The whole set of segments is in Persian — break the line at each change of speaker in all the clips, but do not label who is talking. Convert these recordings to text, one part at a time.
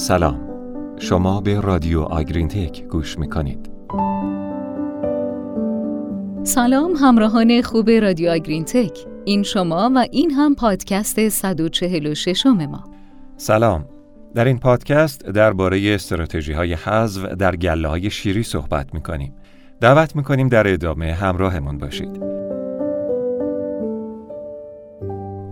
سلام. شما به رادیو آگرین تک گوش می‌کنید.
سلام همراهان خوب رادیو آگرین تک این شما و این هم پادکست 146 ما.
سلام. در این پادکست درباره استراتژی های حذف در گله های شیری صحبت می‌کنیم. دعوت می‌کنیم در ادامه همراهمون باشید.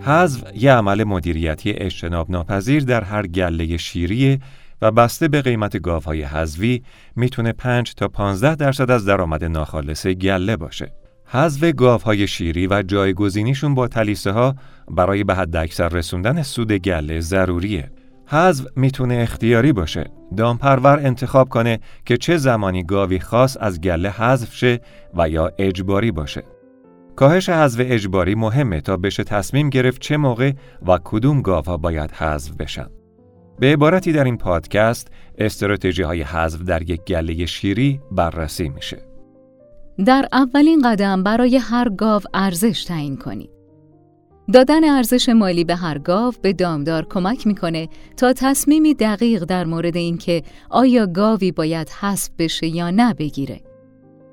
حذف یه عمل مدیریتی اجتناب ناپذیر در هر گله شیریه و بسته به قیمت گاوهای حذوی می‌تونه 5 تا 15 درصد از درآمد ناخالص گله باشه. حذف گاوهای شیری و جایگزینیشون با تلیسه ها برای به حد اکثر رسوندن سود گله ضروریه. حذف می‌تونه اختیاری باشه. دامپرور انتخاب کنه که چه زمانی گاوی خاص از گله حذف شه و یا اجباری باشه. کاهش حذف اجباری مهمه تا بشه تصمیم گرفت چه موقع و کدوم گاوها باید حذف بشن. به عبارتی در این پادکست استراتژی های حذف در یک گله شیری بررسی میشه.
در اولین قدم برای هر گاو ارزش تعیین کنید. دادن ارزش مالی به هر گاو به دامدار کمک می‌کنه تا تصمیمی دقیق در مورد اینکه آیا گاوی باید حذف بشه یا نه بگیره.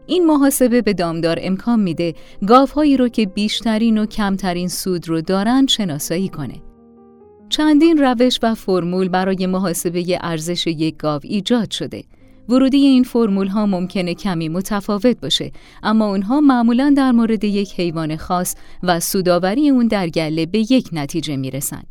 این محاسبه به دامدار امکان میده گاوهایی رو که بیشترین و کمترین سود رو دارن شناسایی کنه. چندین روش و فرمول برای محاسبه ارزش یک گاو ایجاد شده. ورودی این فرمول ها ممکنه کمی متفاوت باشه اما اونها معمولا در مورد یک حیوان خاص و سوداوری اون در گله به یک نتیجه می‌رسن.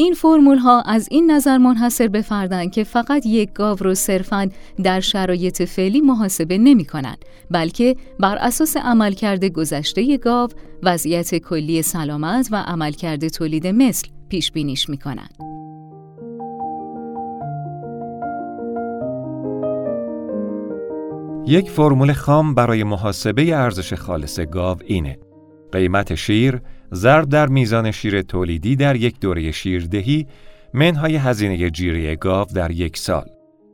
این فرمول ها از این نظر منحصر به فردن که فقط یک گاو رو صرفاً در شرایط فعلی محاسبه نمی کنن بلکه بر اساس عملکرد گذشته گاو، وضعیت کلی سلامت و عملکرد تولید مثل پیش بینیش می کنن.
یک فرمول خام برای محاسبه ارزش خالص گاو اینه قیمت شیر ضرب در میزان شیر تولیدی در یک دوره شیردهی منهای هزینه جیره گاو در یک سال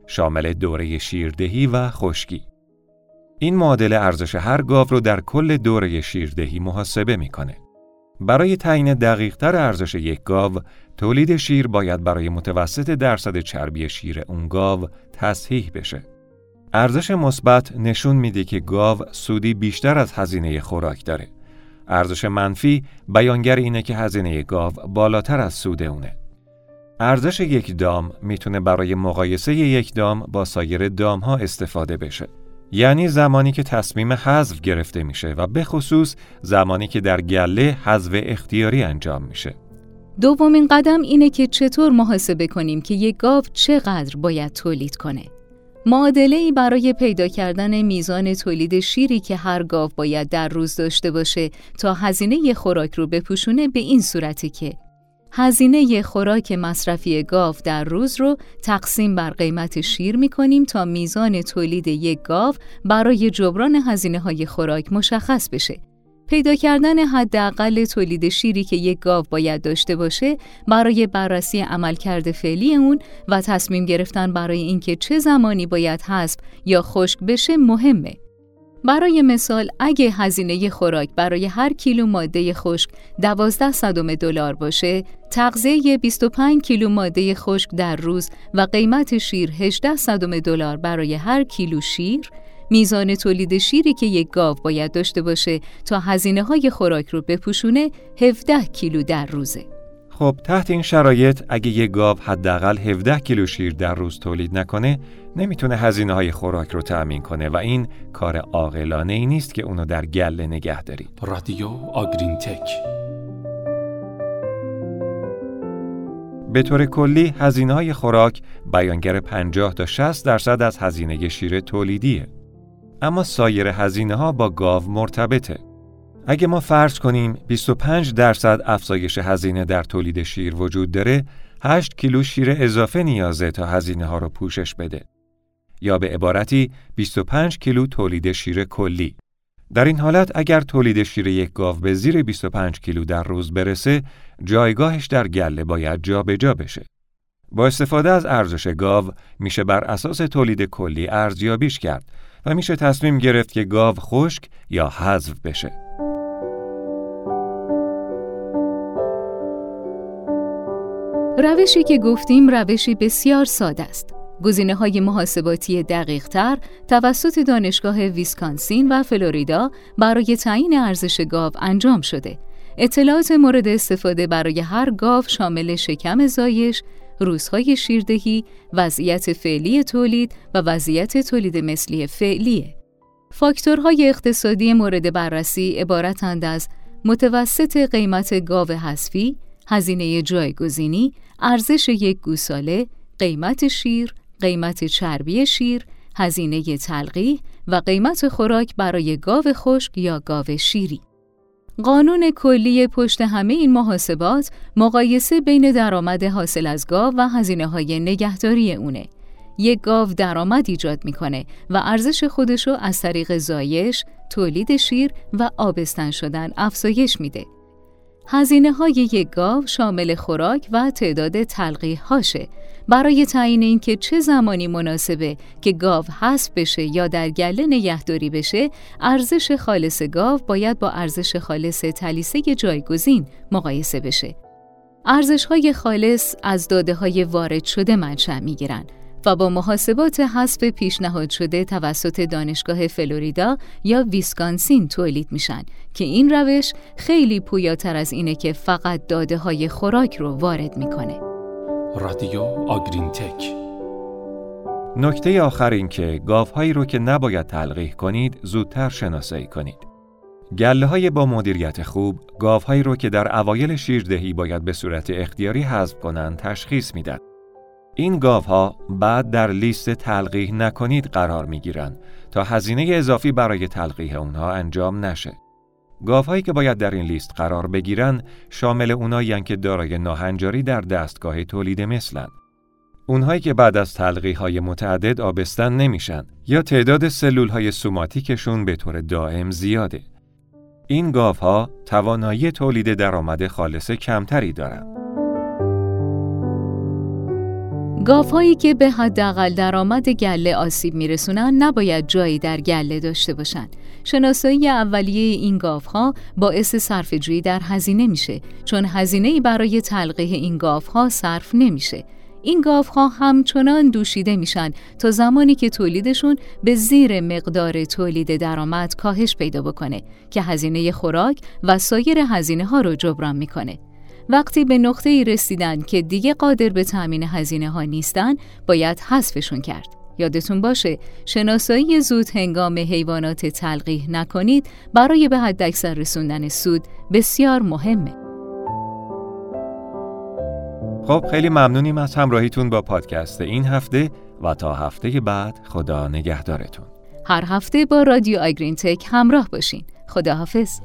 شامل دوره شیردهی و خشکی. این معادل ارزش هر گاو رو در کل دوره شیردهی محاسبه می‌کنه. برای تعیین دقیقتر ارزش یک گاو تولید شیر باید برای متوسط درصد چربی شیر اون گاو تصحیح بشه. ارزش مثبت نشون میده که گاو سودی بیشتر از هزینه خوراک داره. ارزش منفی بیانگر اینه که هزینه گاو بالاتر از سود اونه. ارزش یک دام می‌تونه برای مقایسه یک دام با سایر دام ها استفاده بشه. یعنی زمانی که تصمیم حذف گرفته میشه و به خصوص زمانی که در گله حذف اختیاری انجام میشه.
دومین قدم اینه که چطور محاسبه کنیم که یک گاو چقدر باید تولید کنه. معادله ای برای پیدا کردن میزان تولید شیری که هر گاو باید در روز داشته باشه تا هزینه خوراک رو بپوشونه به این صورتی که هزینه خوراک مصرفی گاو در روز رو تقسیم بر قیمت شیر می کنیم تا میزان تولید یک گاو برای جبران هزینه های خوراک مشخص بشه. پیدا کردن حداقل تولید شیری که یک گاو باید داشته باشه برای بررسی عملکرد فعلی اون و تصمیم گرفتن برای اینکه چه زمانی باید حذف یا خشک بشه مهمه. برای مثال اگه هزینه خوراک برای هر کیلو ماده خشک 12 صدم دلار باشه، تغذیه 25 کیلو ماده خشک در روز و قیمت شیر 18 صدم دلار برای هر کیلو شیر میزان تولید شیری که یک گاو باید داشته باشه تا هزینه های خوراک رو بپوشونه 17 کیلو در روزه.
خب تحت این شرایط اگه یک گاو حداقل 17 کیلو شیر در روز تولید نکنه نمی‌تونه هزینه های خوراک رو تأمین کنه و این کار عاقلانه ای نیست که اونو در گله نگه دارید.
رادیو آگرین تک
به طور کلی هزینه های خوراک بیانگر 50 تا 60 درصد از هزینه شیر تولیدیه. اما سایر هزینه ها با گاو مرتبطه. اگه ما فرض کنیم 25 درصد افزایش هزینه در تولید شیر وجود داره، 8 کیلو شیر اضافه نیازه تا هزینه ها رو پوشش بده. یا به عبارتی 25 کیلو تولید شیر کلی. در این حالت اگر تولید شیر یک گاو به زیر 25 کیلو در روز برسه، جایگاهش در گله باید جابجا جا بشه. با استفاده از ارزش گاو میشه بر اساس تولید کلی ارزیابیش کرد و میشه تصمیم گرفت که گاو خشک یا حذف بشه.
روشی که گفتیم روشی بسیار ساده است. گزینه های محاسباتی دقیق تر توسط دانشگاه ویسکانسین و فلوریدا برای تعیین ارزش گاو انجام شده. اطلاعات مورد استفاده برای هر گاو شامل شکم زایش، روزهای شیردهی، وضعیت فعلی تولید و وضعیت تولید مثلی فعلیه. فاکتورهای اقتصادی مورد بررسی عبارتند از متوسط قیمت گاو حذفی، هزینه جایگزینی، ارزش یک گوساله، قیمت شیر، قیمت چربی شیر، هزینه تلقیح و قیمت خوراک برای گاو خشک یا گاو شیری. قانون کلی پشت همه این محاسبات مقایسه بین درآمد حاصل از گاو و هزینه های نگهداری اونه. یک گاو درآمد ایجاد می‌کنه و ارزش خودشو از طریق زایش، تولید شیر و آبستن شدن افزایش میده. هزینه های یک گاو شامل خوراک و تعداد تلقیح هاشه برای تعیین اینکه چه زمانی مناسبه که گاو حذف بشه یا در گله نگهداری بشه ارزش خالص گاو باید با ارزش خالص تلیسه جایگزین مقایسه بشه. ارزش های خالص از داده های وارد شده منشأ می‌گیرن. و با محاسبات حذف پیشنهاد شده توسط دانشگاه فلوریدا یا ویسکانسین تولید میشن که این روش خیلی پویاتر از اینه که فقط داده های خوراک رو وارد می‌کنه.
رادیو آگرین تک
نکته آخر این که گاوهایی رو که نباید تلقیح کنید زودتر شناسایی کنید. گله های با مدیریت خوب گاوهایی رو که در اوایل شیردهی باید به صورت اختیاری حذف کنند تشخیص میدن. این گاوها بعد در لیست تلقیح نکنید قرار می گیرن تا هزینه اضافی برای تلقیح اونها انجام نشه. گاوهایی که باید در این لیست قرار بگیرن شامل اونایی که دارای ناهنجاری در دستگاه تولید مثلن. اونهایی که بعد از تلقیح های متعدد آبستن نمیشن یا تعداد سلول های سوماتیکشون به طور دائم زیاده. این گاوها توانایی تولید درآمد خالص کمتری دارند.
گاوهایی که به حداقل درآمد گله آسیب میرسونن نباید جایی در گله داشته باشند. شناسایی اولیه این گاوها باعث صرفه‌جویی در هزینه میشه چون هزینه برای تلقیح این گاوها صرف نمیشه. این گاوها همچنان دوشیده میشن تا زمانی که تولیدشون به زیر مقدار تولید درآمد کاهش پیدا بکنه که هزینه خوراک و سایر هزینه ها رو جبران می‌کنه. وقتی به نقطه ای رسیدن که دیگه قادر به تأمین هزینه ها نیستن باید حذفشون کرد. یادتون باشه شناسایی زود هنگام حیوانات تلقیح نکنید برای به حد اکثر رسوندن سود بسیار مهمه.
خب خیلی ممنونیم از همراهیتون با پادکست این هفته و تا هفته بعد خدا نگهدارتون.
هر هفته با رادیو آگرین تک همراه باشین. خداحافظ.